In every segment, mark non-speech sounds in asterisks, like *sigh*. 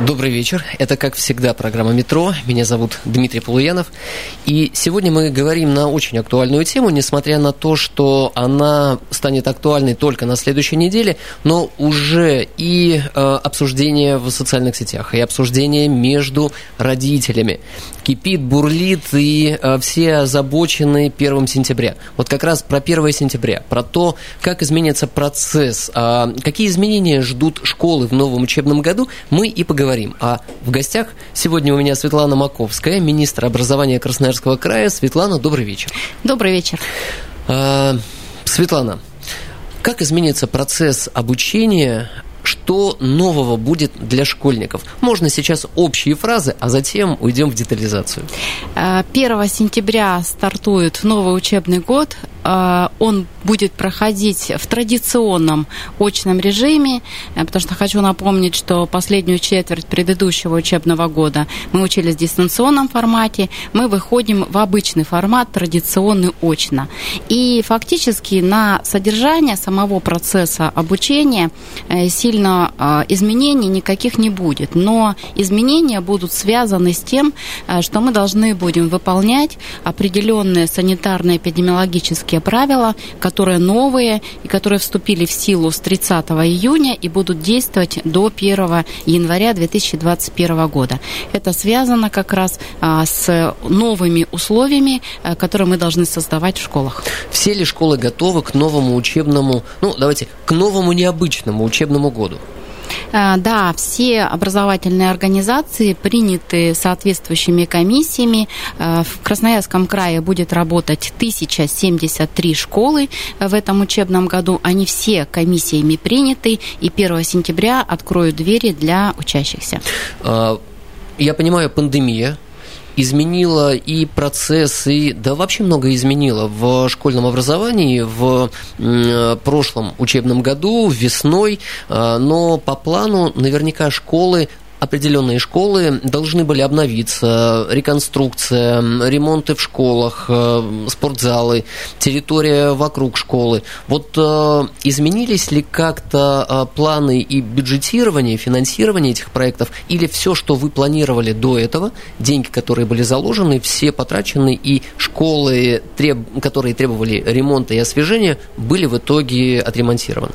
Добрый вечер. Это, как всегда, программа «Метро». Меня зовут Дмитрий Полуянов. И сегодня мы говорим на очень актуальную тему, несмотря на то, что она станет актуальной только на следующей неделе, но уже и э, обсуждение в социальных сетях, и обсуждение между родителями. Кипит, бурлит, и э, все озабочены 1 сентября. Вот как раз про 1 сентября, про то, как изменится процесс, э, какие изменения ждут школы в новом учебном году, мы и поговорим поговорим. А в гостях сегодня у меня Светлана Маковская, министр образования Красноярского края. Светлана, добрый вечер. Добрый вечер. А, Светлана, как изменится процесс обучения что нового будет для школьников? Можно сейчас общие фразы, а затем уйдем в детализацию. 1 а, сентября стартует новый учебный год. А, он будет проходить в традиционном очном режиме, э, потому что хочу напомнить, что последнюю четверть предыдущего учебного года мы учились в дистанционном формате, мы выходим в обычный формат, традиционный очно. И фактически на содержание самого процесса обучения э, сильно а, изменений никаких не будет, но изменения будут связаны с тем, э, что мы должны будем выполнять определенные санитарно эпидемиологические технические правила, которые новые и которые вступили в силу с 30 июня и будут действовать до 1 января 2021 года. Это связано как раз а, с новыми условиями, а, которые мы должны создавать в школах. Все ли школы готовы к новому учебному, ну давайте, к новому необычному учебному году? Э, да, все образовательные организации приняты соответствующими комиссиями. Э, в Красноярском крае будет работать 1073 школы в этом учебном году. Они все комиссиями приняты, и 1 сентября откроют двери для учащихся. А, я понимаю, пандемия, изменила и процесс, и да вообще много изменила в школьном образовании в прошлом учебном году, весной, а, но по плану наверняка школы определенные школы должны были обновиться, реконструкция, ремонты в школах, э, спортзалы, территория вокруг школы. Вот э, изменились ли как-то э, планы и бюджетирование, финансирование этих проектов, или все, что вы планировали до этого, деньги, которые были заложены, все потрачены, и школы, которые требовали ремонта и освежения, были в итоге отремонтированы?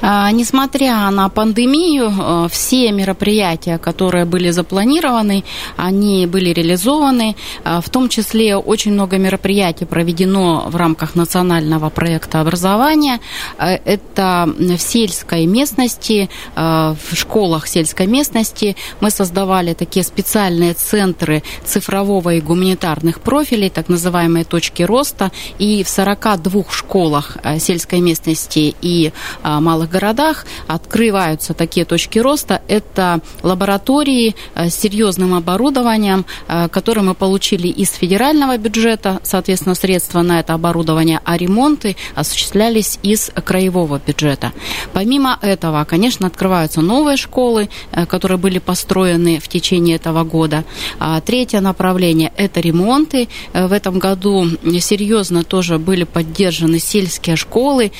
А, несмотря на пандемию, э, все мероприятия, которые были запланированы, они были реализованы. А, в том числе очень много мероприятий проведено в рамках национального проекта образования. Э, это в сельской местности, э, в школах сельской местности мы создавали такие специальные центры цифрового и гуманитарных профилей, так называемые точки роста. И в 42 школах сельской местности и малых городах открываются такие точки роста. Это лаборатории э, с серьезным оборудованием, э, которые мы получили из федерального бюджета, соответственно, средства на это оборудование, а ремонты осуществлялись из краевого бюджета. Помимо этого, конечно, открываются новые школы, э, которые были построены в течение этого года. А третье направление – это ремонты. В этом году серьезно тоже были поддержаны сельские школы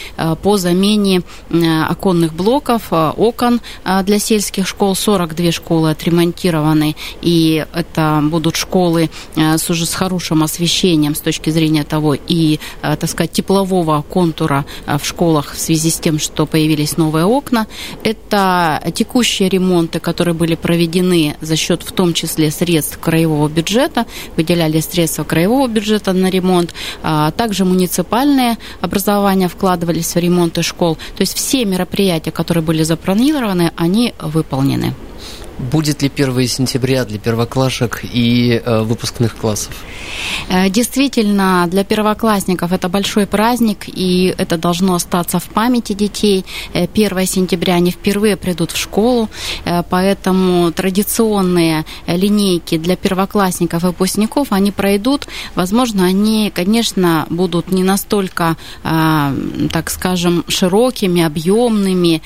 по замене оконных блоков, э, окон э, для сельских школ. 42 школы отремонтированы, и это будут школы с уже с хорошим освещением с точки зрения того и, так сказать, теплового контура в школах в связи с тем, что появились новые окна. Это текущие ремонты, которые были проведены за счет в том числе средств краевого бюджета, выделяли средства краевого бюджета на ремонт, а также муниципальные образования вкладывались в ремонты школ. То есть все мероприятия, которые были запланированы, они выполнены. Будет ли 1 сентября для первоклашек и э, выпускных классов? Э, действительно, для первоклассников это большой праздник, и это должно остаться в памяти детей. 1 э, сентября они впервые придут в школу, э, поэтому традиционные линейки для первоклассников и выпускников, они пройдут. Возможно, они, конечно, будут не настолько, так скажем, широкими, объемными,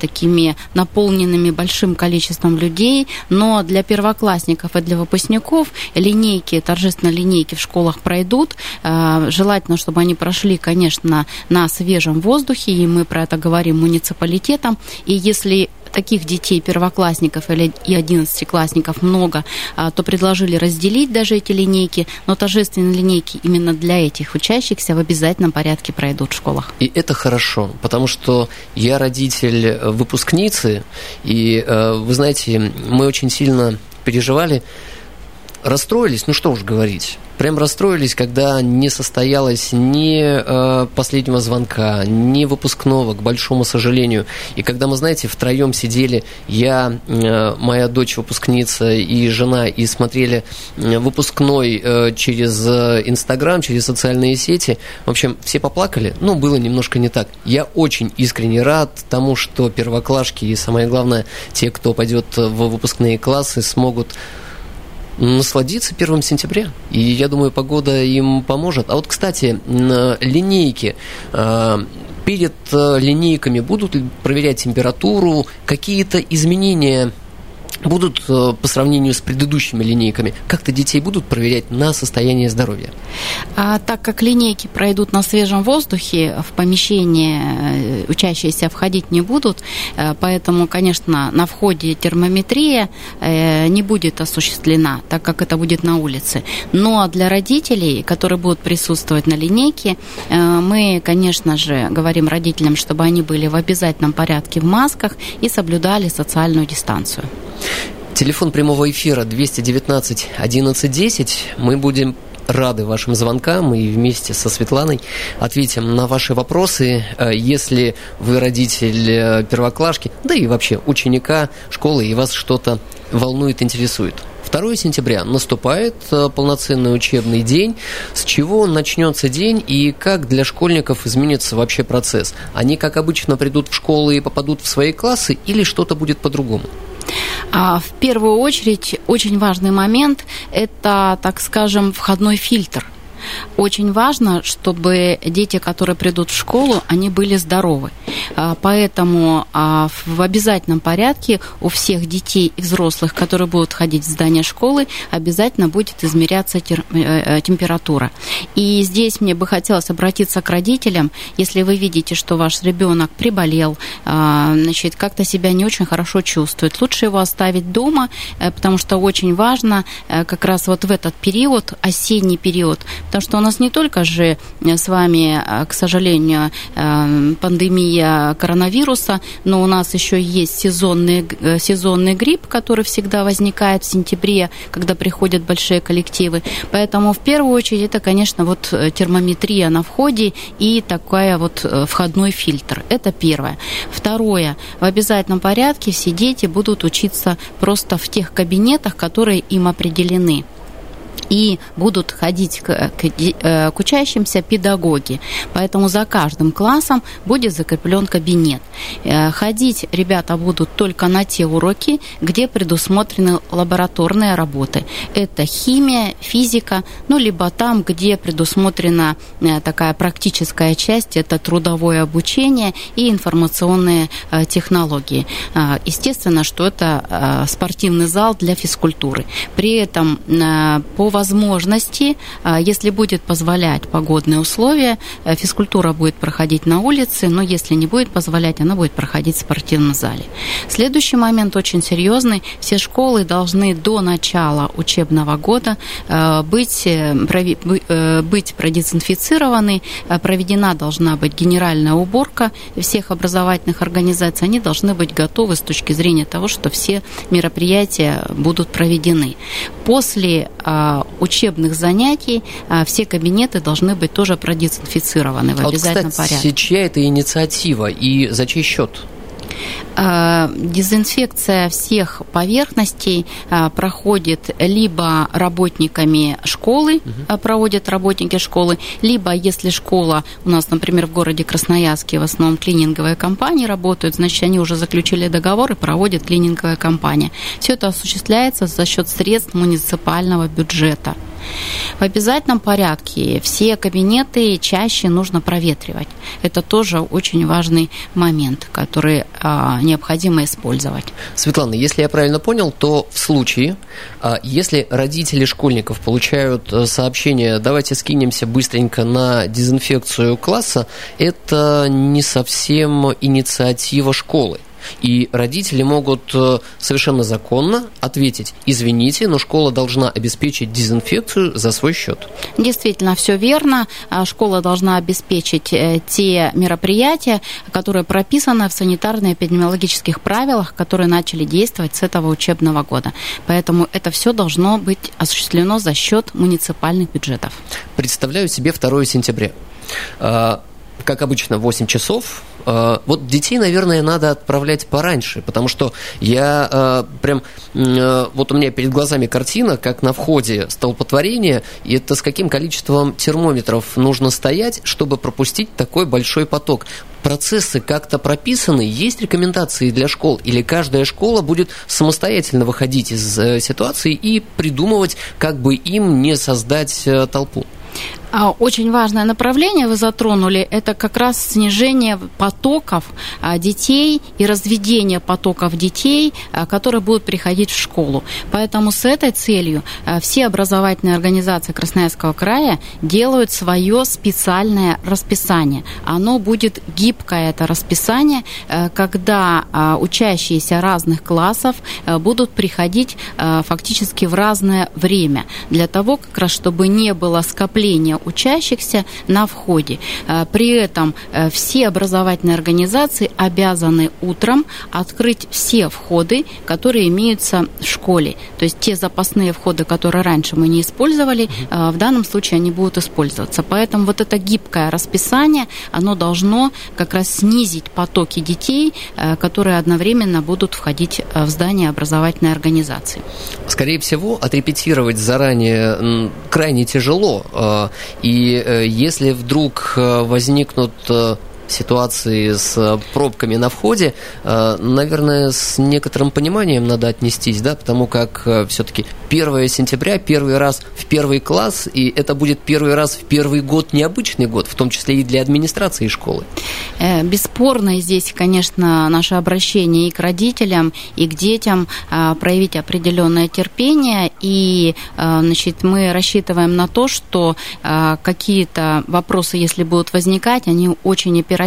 такими наполненными большим количеством людей, но для первоклассников и для выпускников линейки, торжественные линейки в школах пройдут. Э, желательно, чтобы они прошли, конечно, на свежем воздухе, и мы про это говорим муниципалитетам. И если таких детей, первоклассников или и одиннадцатиклассников много, а, то предложили разделить даже эти линейки, но торжественные линейки именно для этих учащихся в обязательном порядке пройдут в школах. И это хорошо, потому что я родитель э, выпускницы, и э, вы знаете, мы очень сильно переживали, расстроились, ну что уж говорить прям расстроились, когда не состоялось ни э, последнего звонка, ни выпускного, к большому сожалению. И когда мы, знаете, втроем сидели, я, э, моя дочь выпускница и жена, и смотрели э, выпускной э, через э, Инстаграм, через социальные сети, в общем, все поплакали, ну, было немножко не так. Я очень искренне рад тому, что первоклашки и, самое главное, те, кто пойдет в выпускные классы, смогут насладиться 1 сентября. И я думаю, погода им поможет. А вот, кстати, линейки. А, перед э, линейками будут проверять температуру, какие-то изменения будут э, по сравнению с предыдущими линейками, как-то детей будут проверять на состояние здоровья? А, так как линейки пройдут на свежем воздухе, в помещение э, учащиеся входить не будут, э, поэтому, конечно, на входе термометрия не будет осуществлена, так как это будет на улице. Но для родителей, которые будут присутствовать на линейке, мы, конечно же, говорим родителям, чтобы они были в обязательном порядке в масках и соблюдали социальную дистанцию. Телефон прямого эфира 219 1110. Мы будем рады вашим звонкам и вместе со Светланой ответим на ваши вопросы. Э, если вы родитель э, первоклашки, да и вообще ученика школы, и вас что-то волнует, интересует. 2 сентября наступает э, полноценный учебный день. С чего начнется день и как для школьников изменится вообще процесс? Они, как обычно, придут в школу и попадут в свои классы или что-то будет по-другому? А в первую очередь очень важный момент – это, так скажем, входной фильтр – очень важно, чтобы дети, которые придут в школу, они были здоровы. А, поэтому а, в обязательном порядке у всех детей и взрослых, которые будут ходить в здание школы, обязательно будет измеряться э, э, температура. И здесь мне бы хотелось обратиться к родителям, если вы видите, что ваш ребенок приболел, а, значит, как-то себя не очень хорошо чувствует, лучше его оставить дома, э, потому что очень важно как раз вот в этот период, осенний период, Потому что у нас не только же э, с вами, э, к сожалению, э, пандемия коронавируса, но у нас еще есть сезонный, сезонный грипп, который всегда возникает в сентябре, когда приходят большие коллективы. Поэтому в первую очередь это, конечно, вот термометрия на входе и такая вот входной фильтр. Это первое. Второе. В обязательном порядке все дети будут учиться просто в тех кабинетах, которые им определены и будут ходить к, к, э, к учащимся педагоги. Поэтому за каждым классом будет закреплен кабинет. Э, ходить ребята будут только на те уроки, где предусмотрены лабораторные работы. Это химия, физика, ну, либо там, где предусмотрена э, такая практическая часть, это трудовое обучение и информационные технологии. Естественно, что это спортивный зал для физкультуры. При этом по возможности, а, если будет позволять погодные условия, э, физкультура будет проходить на улице, но если не будет позволять, она будет проходить в спортивном зале. Следующий момент очень серьезный. Все школы должны до начала учебного года э, быть, э, быть продезинфицированы, проведена должна быть генеральная уборка всех образовательных организаций. Они должны быть готовы с точки зрения того, что все мероприятия будут проведены. После а, учебных занятий а, все кабинеты должны быть тоже продезинфицированы в а обязательном вот, кстати, порядке. чья это инициатива и за чей счет? Э, дезинфекция всех поверхностей э, проходит либо работниками школы, угу. проводят работники школы, либо если школа у нас, например, в городе Красноярске в основном клининговые компании работают, значит, они уже заключили договор и проводят клининговая компания. Все это осуществляется за счет средств муниципального бюджета. В обязательном порядке все кабинеты чаще нужно проветривать. Это тоже очень важный момент, который а, необходимо использовать. Светлана, если я правильно понял, то в случае, а, если родители школьников получают э, сообщение, давайте скинемся быстренько на дезинфекцию класса, это не совсем инициатива школы. И родители могут э, совершенно законно ответить, извините, но школа должна обеспечить дезинфекцию за свой счет. Действительно, все верно. А школа должна обеспечить э, те мероприятия, которые прописаны в санитарно-эпидемиологических правилах, которые начали действовать с этого учебного года. Поэтому это все должно быть осуществлено за счет муниципальных бюджетов. Представляю себе 2 сентября а, как обычно, 8 часов. А, вот детей, наверное, надо отправлять пораньше, потому что я а, прям... А, вот у меня перед глазами картина, как на входе столпотворение, и это с каким количеством термометров нужно стоять, чтобы пропустить такой большой поток. Процессы как-то прописаны, есть рекомендации для школ, или каждая школа будет самостоятельно выходить из э, ситуации и придумывать, как бы им не создать э, толпу? А, очень важное направление вы затронули, это как раз снижение потоков а, детей и разведение потоков детей, а, которые будут приходить в школу. Поэтому с этой целью все образовательные организации Красноярского края делают свое специальное расписание. Оно будет гибкое, это расписание, когда учащиеся разных классов будут приходить фактически в разное время, для того, как раз, чтобы не было скопления учащихся на входе. Э, при этом э, все образовательные организации обязаны утром открыть все входы, которые имеются в школе. То есть те запасные входы, которые раньше мы не использовали, э, в данном случае они будут использоваться. Поэтому вот это гибкое расписание, оно должно как раз снизить потоки детей, которые одновременно будут входить в здание образовательной организации. Скорее всего, отрепетировать заранее крайне тяжело. И э, если вдруг э, возникнут э, ситуации с пробками на входе, наверное, с некоторым пониманием надо отнестись, да, потому как все-таки 1 сентября, первый раз в первый класс, и это будет первый раз в первый год, необычный год, в том числе и для администрации школы. Бесспорно здесь, конечно, наше обращение и к родителям, и к детям проявить определенное терпение, и значит, мы рассчитываем на то, что какие-то вопросы, если будут возникать, они очень оперативно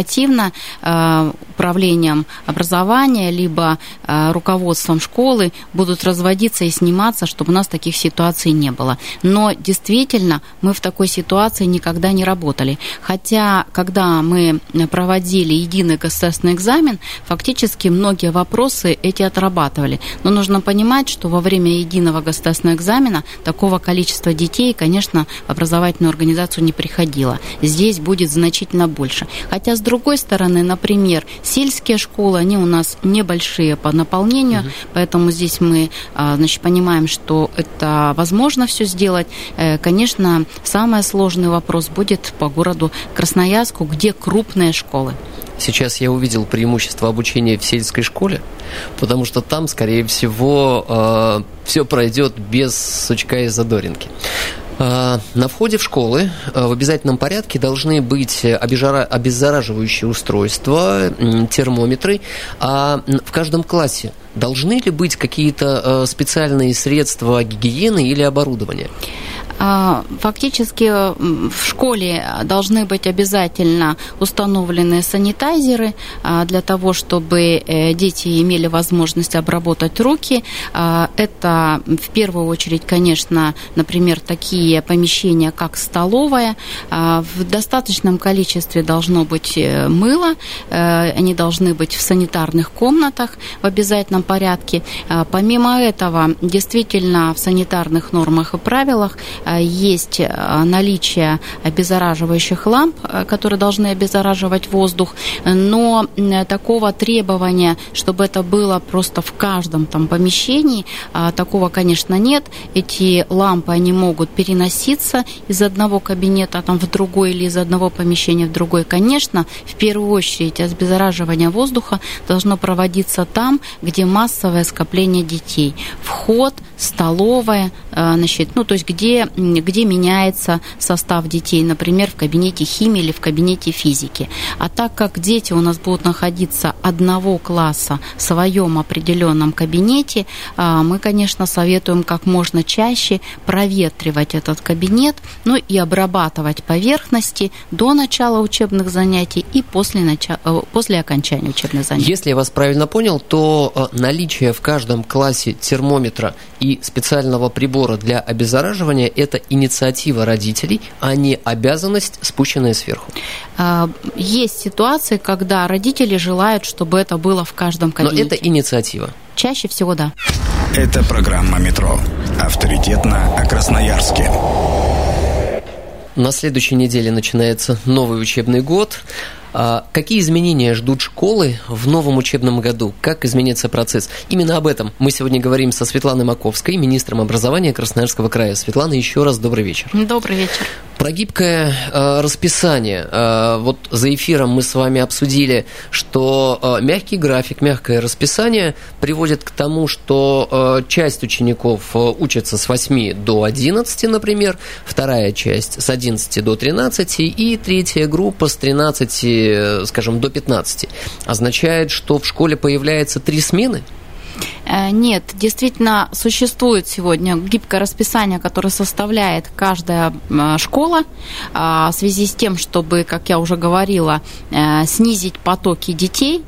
управлением образования, либо руководством школы будут разводиться и сниматься, чтобы у нас таких ситуаций не было. Но действительно мы в такой ситуации никогда не работали. Хотя, когда мы проводили единый государственный экзамен, фактически многие вопросы эти отрабатывали. Но нужно понимать, что во время единого государственного экзамена такого количества детей, конечно, в образовательную организацию не приходило. Здесь будет значительно больше. Хотя, с другой стороны, например, сельские школы, они у нас небольшие по наполнению, угу. поэтому здесь мы а, значит, понимаем, что это возможно все сделать. Э, конечно, самый сложный вопрос будет по городу Красноярску, где крупные школы. Сейчас я увидел преимущество обучения в сельской школе, потому что там, скорее всего, э, все пройдет без сучка и задоринки. Э, на входе в школы э, в обязательном порядке должны быть обеззараживающие устройства, термометры, а в каждом классе должны ли быть какие-то специальные средства гигиены или оборудования? А, фактически в школе должны быть обязательно установлены санитайзеры а, для того, чтобы э, дети имели возможность обработать руки. А, это в первую очередь, конечно, например, такие помещения, как столовая. В достаточном количестве должно быть э, мыло, э, они должны быть в санитарных комнатах в обязательном порядке. Помимо этого, действительно, в санитарных нормах и правилах есть наличие обеззараживающих ламп, которые должны обеззараживать воздух, но такого требования, чтобы это было просто в каждом там помещении, такого, конечно, нет. Эти лампы, они могут переноситься из одного кабинета там, в другой или из одного помещения в другой. Конечно, в первую очередь обеззараживание воздуха должно проводиться там, где массовое скопление детей. Вход, столовая, э, значит, ну, то есть где, где меняется состав детей, например, в кабинете химии или в кабинете физики. А так как дети у нас будут находиться одного класса в своем определенном кабинете, э, мы, конечно, советуем как можно чаще проветривать этот кабинет, ну и обрабатывать поверхности до начала учебных занятий и после, начала, э, после окончания учебных занятий. Если я вас правильно понял, то наличие в каждом классе термометра и специального прибора для обеззараживания – это инициатива родителей, а не обязанность, спущенная сверху. А, есть ситуации, когда родители желают, чтобы это было в каждом кабинете. Но это инициатива. Чаще всего да. Это программа «Метро». Авторитетно о Красноярске. На следующей неделе начинается новый учебный год. А какие изменения ждут школы в новом учебном году? Как изменится процесс? Именно об этом мы сегодня говорим со Светланой Маковской, министром образования Красноярского края. Светлана, еще раз добрый вечер. Добрый вечер. Про гибкое э, расписание. Э, вот за эфиром мы с вами обсудили, что э, мягкий график, мягкое расписание приводит к тому, что э, часть учеников э, учатся с 8 до 11, например, вторая часть с 11 до 13 и третья группа с 13, скажем, до 15. Означает, что в школе появляется три смены? Э, нет, действительно существует сегодня гибкое расписание, которое составляет каждая э, школа а, в связи с тем, чтобы, как я уже говорила, э, снизить потоки детей,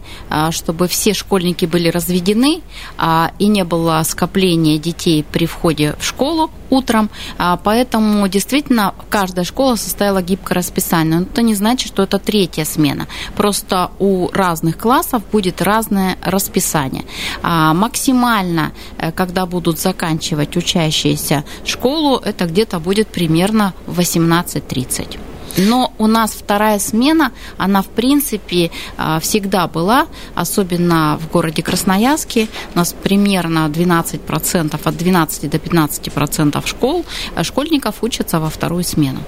чтобы все школьники были разведены а, и не было скопления детей при входе в школу утром. А, поэтому действительно каждая школа составила гибкое расписание. Но это не значит, что это третья смена. Просто у разных классов будет разное расписание. Максимум максимально, э, когда будут заканчивать учащиеся школу, это где-то будет примерно 18.30. Но у нас вторая смена, она в принципе а, всегда была, особенно в городе Красноярске. У нас примерно 12%, от 12 до 15% школ, э, школьников учатся во вторую смену.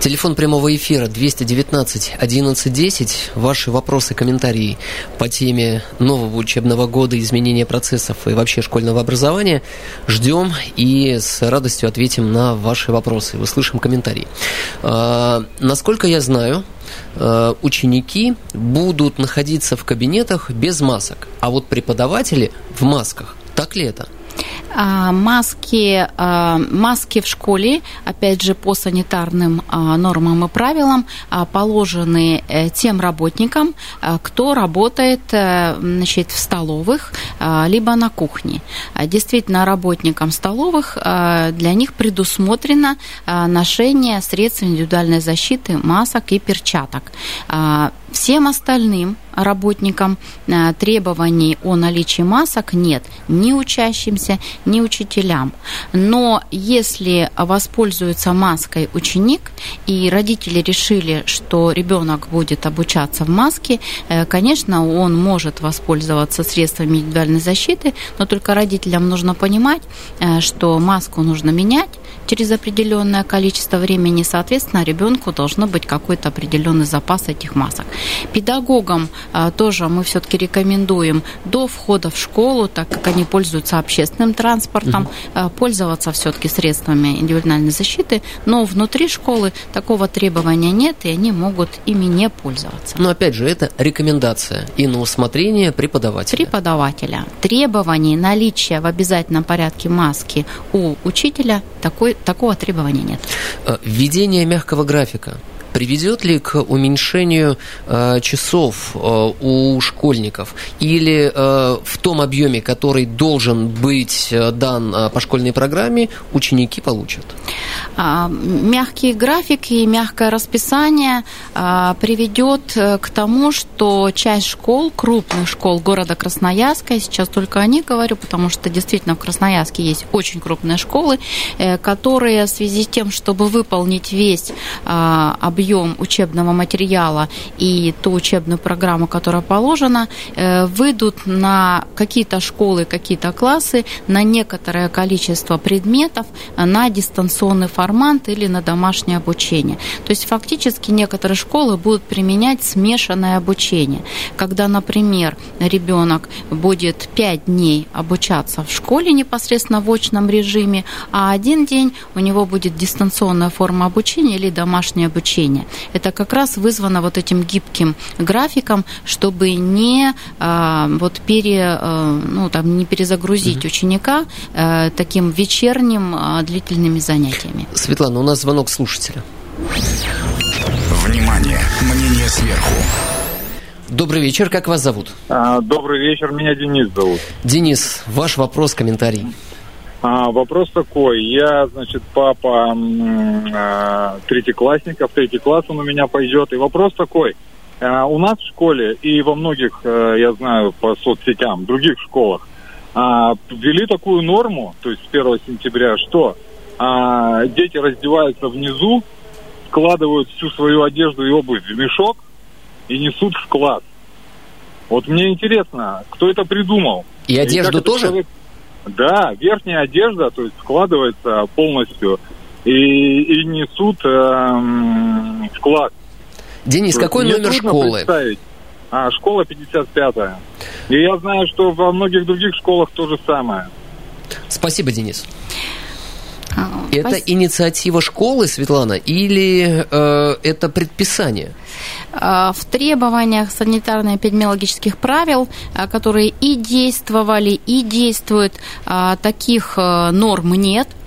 Телефон прямого эфира 219 1110. Ваши вопросы, комментарии по теме нового учебного года, изменения процессов и вообще школьного образования ждем и с радостью ответим на ваши вопросы. Услышим комментарии. Насколько я знаю, а, ученики будут находиться в кабинетах без масок, а вот преподаватели в масках. Так ли это? А, маски, а, маски в школе, опять же, по санитарным а, нормам и правилам, положены э, тем работникам, кто работает э, значит, в столовых, либо на кухне. Действительно, работникам столовых для них предусмотрено ношение средств индивидуальной защиты, масок и перчаток. Всем остальным работникам э, требований о наличии масок нет ни учащимся, ни учителям. Но если воспользуется маской ученик, и родители решили, что ребенок будет обучаться в маске, э, конечно, он может воспользоваться средствами индивидуальной защиты, но только родителям нужно понимать, э, что маску нужно менять через определенное количество времени, соответственно, ребенку должно быть какой-то определенный запас этих масок. Педагогам а, тоже мы все-таки рекомендуем до входа в школу, так как они пользуются общественным транспортом, угу. пользоваться все-таки средствами индивидуальной защиты, но внутри школы такого требования нет, и они могут ими не пользоваться. Но опять же, это рекомендация и на усмотрение преподавателя. Преподавателя. Требований наличия в обязательном порядке маски у учителя такой, такого требования нет. Введение мягкого графика приведет ли к уменьшению э, часов э, у школьников? Или э, в том объеме, который должен быть э, дан э, по школьной программе, ученики получат? А, мягкий график и мягкое расписание а, приведет э, к тому, что часть школ, крупных школ города Красноярска, сейчас только о них говорю, потому что действительно в Красноярске есть очень крупные школы, э, которые в связи с тем, чтобы выполнить весь а, объем учебного материала и ту учебную программу, которая положена, э, выйдут на какие-то школы, какие-то классы, на некоторое количество предметов на дистанционный формат или на домашнее обучение. То есть фактически некоторые школы будут применять смешанное обучение. Когда, например, ребенок будет 5 дней обучаться в школе непосредственно в очном режиме, а один день у него будет дистанционная форма обучения или домашнее обучение. Это как раз вызвано вот этим гибким графиком, чтобы не а, вот пере, а, ну, там, не перезагрузить угу. ученика а, таким вечерним а, длительными занятиями. Светлана, у нас звонок слушателя. Внимание! Мнение сверху. Добрый вечер, как вас зовут? А, добрый вечер, меня Денис зовут. Денис, ваш вопрос, комментарий. А, вопрос такой. Я, значит, папа а, третьеклассника, в третий класс он у меня пойдет. И вопрос такой. А, у нас в школе и во многих, а, я знаю, по соцсетям, других школах, а, ввели такую норму, то есть с 1 сентября, что а, дети раздеваются внизу, складывают всю свою одежду и обувь в мешок и несут в класс. Вот мне интересно, кто это придумал? И одежду и тоже? Человек... Да, верхняя одежда, то есть складывается полностью и, и несут э, в класс. Денис, какой номер школы? А, школа 55-я. И я знаю, что во многих других школах то же самое. Спасибо, Денис. А, это Спасибо. инициатива школы, Светлана, или э, это предписание? А, в требованиях санитарно-эпидемиологических правил, а, которые и действовали, и действуют, таких э, норм нет –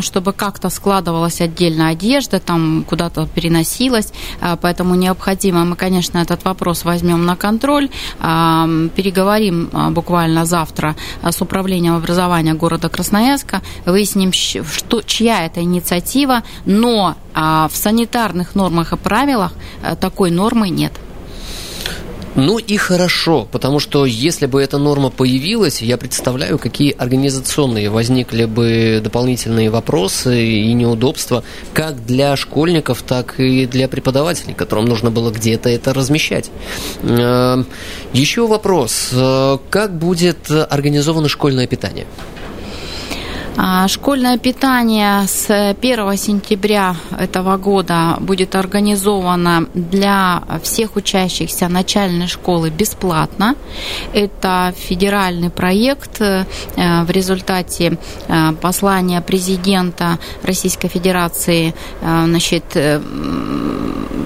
чтобы как-то складывалась отдельная одежда, там куда-то переносилась, а, поэтому необходимо, мы, конечно, этот вопрос возьмем на контроль, а, переговорим буквально завтра с управлением образования города Красноярска, выясним, что, чья это инициатива, но в санитарных нормах и правилах такой нормы нет. Ну и хорошо, потому что если бы эта норма появилась, я представляю, какие организационные возникли бы дополнительные вопросы и неудобства как для школьников, так и для преподавателей, которым нужно было где-то это размещать. Э, Еще вопрос. Э, как будет организовано школьное питание? А, школьное питание с 1 сентября этого года будет организовано для всех учащихся начальной школы бесплатно. Это федеральный проект э, в результате э, послания президента Российской Федерации э, значит,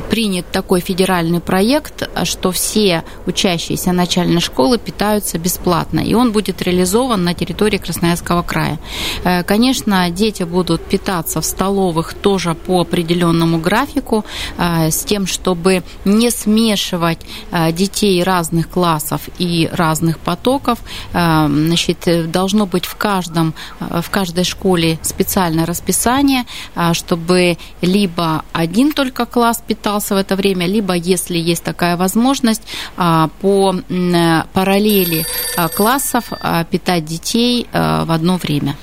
принят такой федеральный проект, что все учащиеся начальной школы питаются бесплатно, и он будет реализован на территории Красноярского края. Э, конечно, дети будут питаться в столовых тоже по определенному графику, э, с тем, чтобы не смешивать э, детей разных классов и разных потоков. Значит, должно быть в, каждом, в каждой школе специальное расписание, чтобы либо один только класс питался в это время, либо, если есть такая возможность, по параллели классов питать детей в одно время.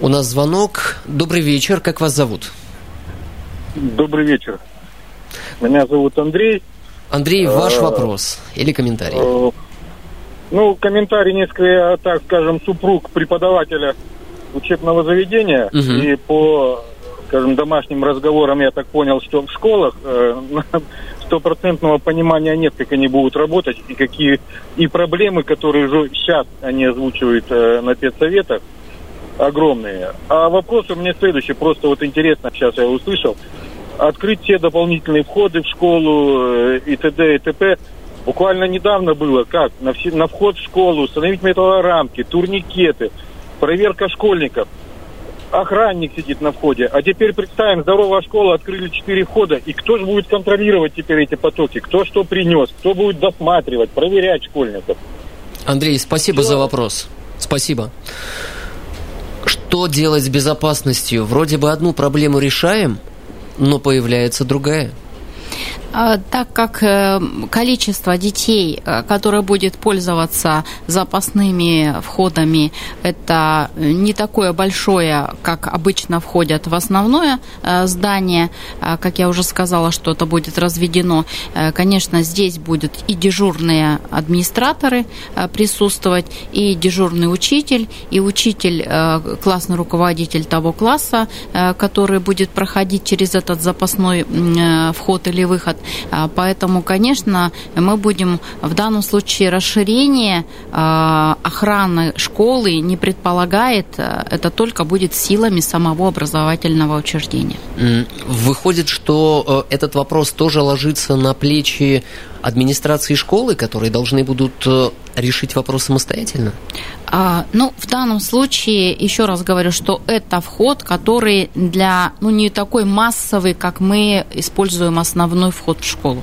У нас звонок. Добрый вечер. Как вас зовут? Добрый вечер. Меня зовут Андрей. Андрей, ваш а, вопрос или комментарий? А, ну, комментарий несколько, так скажем, супруг преподавателя учебного заведения. Угу. И по, скажем, домашним разговорам я так понял, что в школах э, *laughs* стопроцентного понимания нет, как они будут работать и какие и проблемы, которые уже сейчас они озвучивают э, на педсоветах, огромные. А вопрос у меня следующий, просто вот интересно, сейчас я услышал. Открыть все дополнительные входы в школу э, и т.д. и т.п. Буквально недавно было, как на, все, на вход в школу установить металлорамки, турникеты, проверка школьников. охранник сидит на входе. А теперь представим, здоровая школа, открыли четыре входа. И кто же будет контролировать теперь эти потоки? Кто что принес? Кто будет досматривать, проверять школьников? Андрей, спасибо что? за вопрос. Спасибо. Что делать с безопасностью? Вроде бы одну проблему решаем, но появляется другая. А, так как э, количество детей, э, которое будет пользоваться запасными входами, это не такое большое, как обычно входят в основное э, здание, как я уже сказала, что это будет разведено, конечно, здесь будут и дежурные администраторы присутствовать, и дежурный учитель, и учитель, классный руководитель того класса, который будет проходить через этот запасной вход или выход. А, поэтому, конечно, мы будем в данном случае расширение а, охраны школы не предполагает, а, это только будет силами самого образовательного учреждения. Выходит, что э, этот вопрос тоже ложится на плечи администрации школы, которые должны будут э, решить вопрос самостоятельно? А, ну, в данном случае, еще раз говорю, что это вход, который для, ну, не такой массовый, как мы используем основной вход в школу.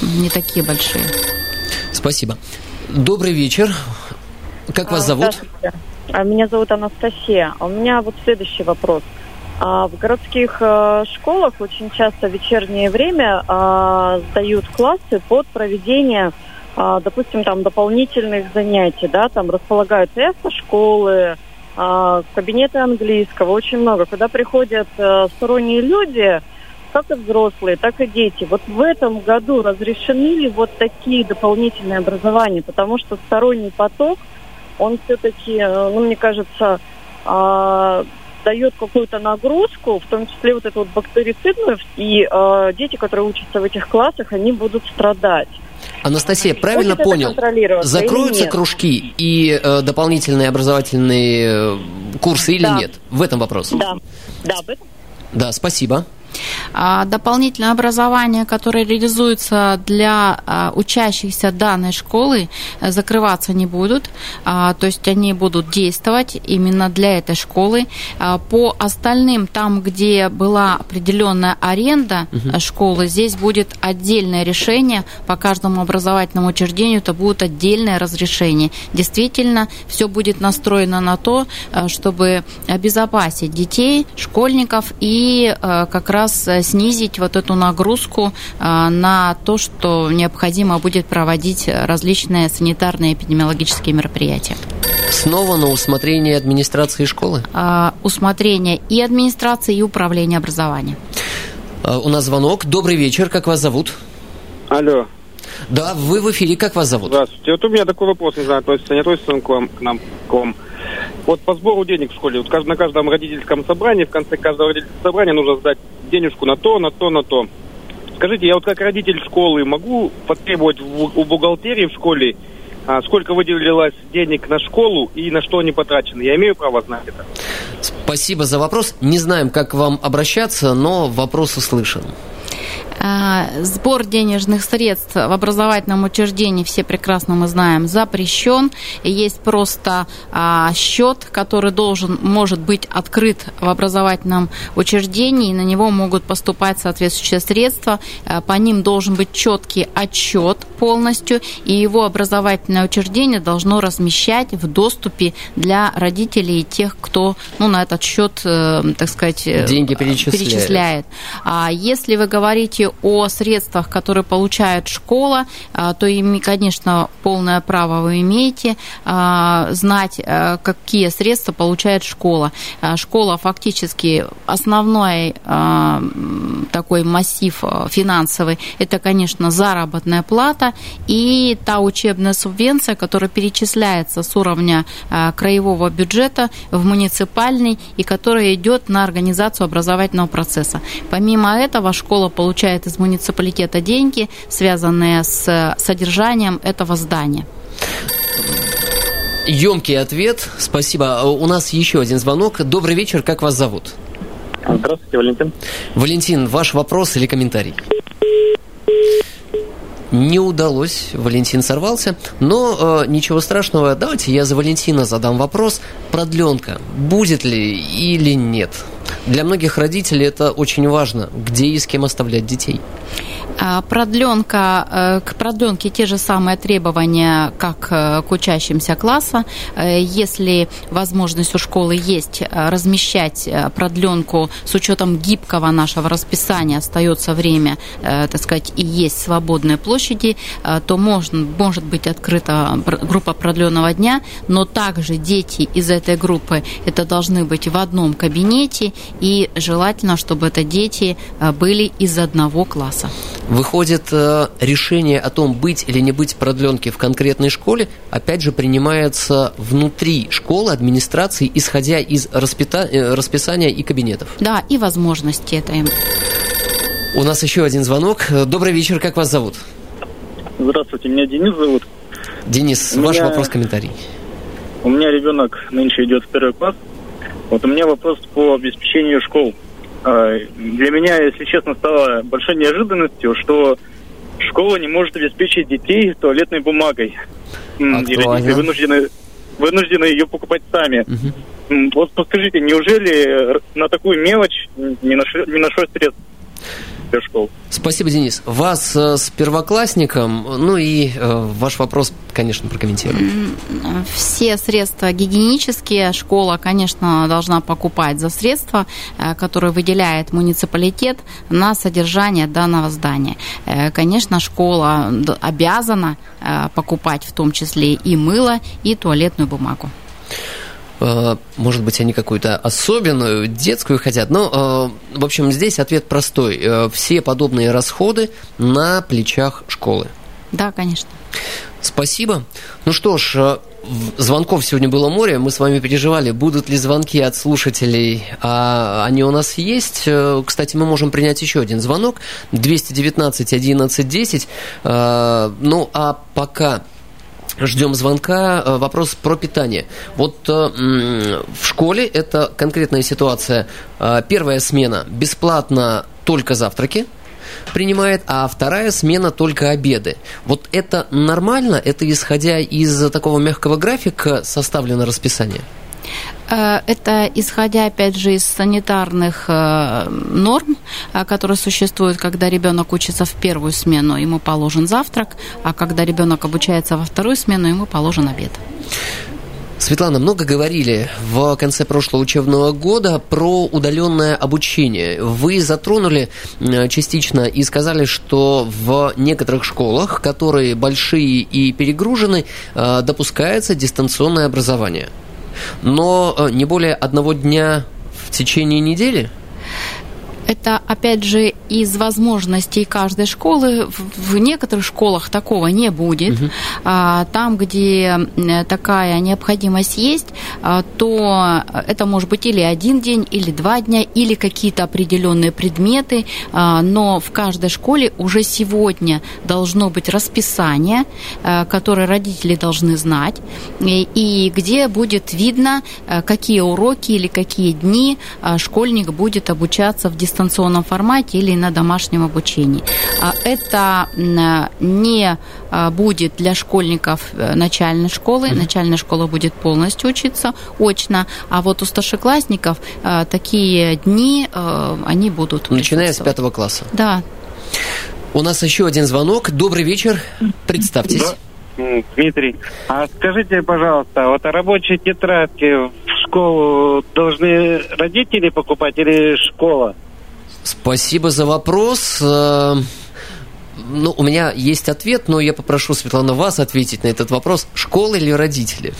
Не такие большие. Спасибо. Добрый вечер. Как вас а, зовут? А, меня зовут Анастасия. У меня вот следующий вопрос. В городских э, школах очень часто в вечернее время сдают классы под проведение а, допустим, там дополнительных занятий, да, там располагаются школы, а, кабинеты английского, очень много. Когда приходят а, сторонние люди, как и взрослые, так и дети. Вот в этом году разрешены ли вот такие дополнительные образования? Потому что сторонний поток, он все-таки, э, ну, мне кажется, а, дает какую-то нагрузку, в том числе вот эту вот бактерицидную, и а, дети, которые учатся в этих классах, они будут страдать. Анастасия, правильно понял? Закроются кружки и э, дополнительные образовательные э, курсы или да. нет? В этом вопрос. Да, да, в этом. Да, спасибо. А, дополнительное образование, которое реализуется для а, учащихся данной школы, э, закрываться не будут. А, то есть они будут действовать именно для этой школы. По остальным, там, где была определенная аренда угу. школы, здесь будет отдельное решение. По каждому образовательному учреждению это будет отдельное разрешение. Действительно, все будет настроено на то, чтобы обезопасить детей, школьников и как раз раз э, снизить вот эту нагрузку э, на то, что необходимо будет проводить различные санитарные эпидемиологические мероприятия. Снова на усмотрение администрации школы? А, усмотрение и администрации, и управления образования. А, у нас звонок. Добрый вечер. Как вас зовут? Алло. Да, вы в эфире. Как вас зовут? Здравствуйте. Вот у меня такой вопрос, не знаю, относится, не относится к вам, к нам, к вам. Вот по сбору денег в школе, вот на каждом родительском собрании, в конце каждого родительского собрания нужно сдать денежку на то, на то, на то. Скажите, я вот как родитель школы могу потребовать у бухгалтерии в школе, а, сколько выделилось денег на школу и на что они потрачены? Я имею право знать это? Спасибо за вопрос. Не знаем, как к вам обращаться, но вопрос услышан. А, сбор денежных средств в образовательном учреждении, все прекрасно мы знаем, запрещен. Есть просто а, счет, который должен, может быть открыт в образовательном учреждении, и на него могут поступать соответствующие средства. А, по ним должен быть четкий отчет полностью, и его образовательное учреждение должно размещать в доступе для родителей и тех, кто ну, на этот счет, э, так сказать, э, деньги перечисляет. перечисляет. А если вы говорите о средствах, которые получает школа, а, то ими, конечно, полное право вы имеете а, знать, а, какие средства получает школа. Школа фактически основной такой массив финансовый, это, конечно, заработная плата и та учебная субвенция, которая перечисляется с уровня краевого бюджета в муниципальный и которая идет на организацию образовательного процесса. Помимо этого, школа получает получает из муниципалитета деньги, связанные с содержанием этого здания. Емкий ответ. Спасибо. У нас еще один звонок. Добрый вечер. Как вас зовут? Здравствуйте, Валентин. Валентин, ваш вопрос или комментарий? Не удалось, Валентин сорвался, но э, ничего страшного. Давайте я за Валентина задам вопрос. Продленка будет ли или нет? Для многих родителей это очень важно, где и с кем оставлять детей. А, продленка, э, к продленке те же самые требования, как э, к учащимся класса. Э, если возможность у школы есть размещать продленку с учетом гибкого нашего расписания, остается время, так сказать, и есть свободные площади, то можно, может быть открыта группа продленного дня, но также дети из этой группы это должны быть в одном кабинете, и желательно, чтобы это дети были из одного класса. Выходит, э, решение о том, быть или не быть продленки в конкретной школе, опять же, принимается внутри школы, администрации, исходя из распита... Э, расписания и кабинетов. Да, и возможности это им. У нас еще один звонок. Добрый вечер, как вас зовут? Здравствуйте, меня Денис зовут. Денис, у ваш меня... вопрос, комментарий. У меня ребенок нынче идет в первый класс. Вот у меня вопрос по обеспечению школ. А, для меня, если честно, стало большой неожиданностью, что школа не может обеспечить детей туалетной бумагой. Актуально. И родители вынуждены, вынуждены ее покупать сами. Угу. Вот подскажите, неужели на такую мелочь не нашлось, не нашлось средств? Для школ. Спасибо, Денис. Вас э, с первоклассником, ну и э, ваш вопрос, конечно, прокомментируем. Все средства гигиенические школа, конечно, должна покупать за средства, э, которые выделяет муниципалитет на содержание данного здания. Конечно, школа обязана покупать в том числе и мыло, и туалетную бумагу. Э, может быть, они какую-то особенную детскую хотят. Но, э, в общем, здесь ответ простой. Э, все подобные расходы на плечах школы. Да, конечно. Спасибо. Ну что ж, звонков сегодня было море. Мы с вами переживали, будут ли звонки от слушателей. А они у нас есть. Кстати, мы можем принять еще один звонок. 219 11 10. Ну, а пока Ждем звонка. Э, вопрос про питание. Вот э, в школе это конкретная ситуация. Э, первая смена бесплатно только завтраки принимает, а вторая смена только обеды. Вот это нормально? Это исходя из такого мягкого графика составлено расписание? Э, это исходя, опять же, из санитарных э, норм, э, которые существуют, когда ребенок учится в первую смену, ему положен завтрак, а когда ребенок обучается во вторую смену, ему положен обед. Светлана, много говорили в конце прошлого учебного года про удаленное обучение. Вы затронули частично и сказали, что в некоторых школах, которые большие и перегружены, допускается дистанционное образование но э, не более одного дня в течение недели? Это, опять же, из возможностей каждой школы. В некоторых школах такого не будет. Угу. Там, где такая необходимость есть, а, то это может быть или один день, или два дня, или какие-то определенные предметы. А, но в каждой школе уже сегодня должно быть расписание, которое родители должны знать, и где будет видно, какие уроки или какие дни школьник будет обучаться в дистанционном дистанционном формате или на домашнем обучении. А Это не а, будет для школьников э, начальной школы. Начальная школа будет полностью учиться очно, а вот у старшеклассников э, такие дни, э, они будут. Начиная с пятого класса. Да. У нас еще один звонок. Добрый вечер. Представьтесь. Да. Дмитрий, а скажите, пожалуйста, вот рабочие тетрадки в школу должны родители покупать или школа? Спасибо за вопрос. Э, ну, у меня есть ответ, но я попрошу, Светлана, вас ответить на этот вопрос. Школа или родители?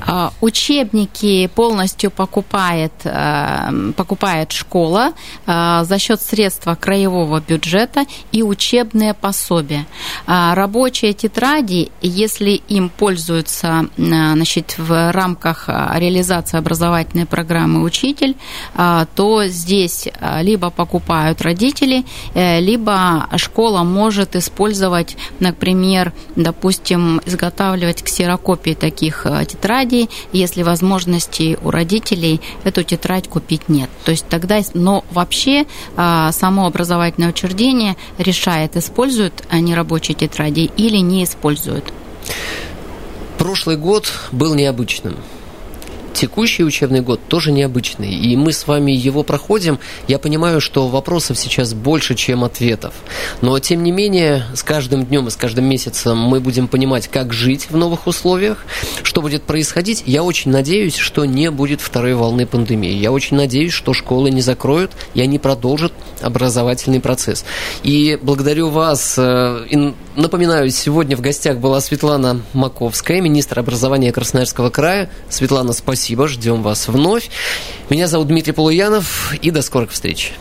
А, учебники полностью покупает, э, покупает школа э, за счет средства краевого бюджета и учебные пособия. А, рабочие тетради, если им пользуются э, значит, в рамках реализации образовательной программы «Учитель», то здесь либо покупают родители, либо школа может может использовать, например, допустим, изготавливать ксерокопии таких э, тетрадей, если возможности у родителей эту тетрадь купить нет. То есть тогда, но вообще а, само образовательное учреждение решает, используют они рабочие тетради или не используют. Прошлый год был необычным текущий учебный год тоже необычный, и мы с вами его проходим. Я понимаю, что вопросов сейчас больше, чем ответов. Но, тем не менее, с каждым днем и с каждым месяцем мы будем понимать, как жить в новых условиях, что будет происходить. Я очень надеюсь, что не будет второй волны пандемии. Я очень надеюсь, что школы не закроют, и они продолжат образовательный процесс. И благодарю вас. Напоминаю, сегодня в гостях была Светлана Маковская, министр образования Красноярского края. Светлана, Спасибо, ждем вас вновь. Меня зовут Дмитрий Полуянов, и до скорых встреч.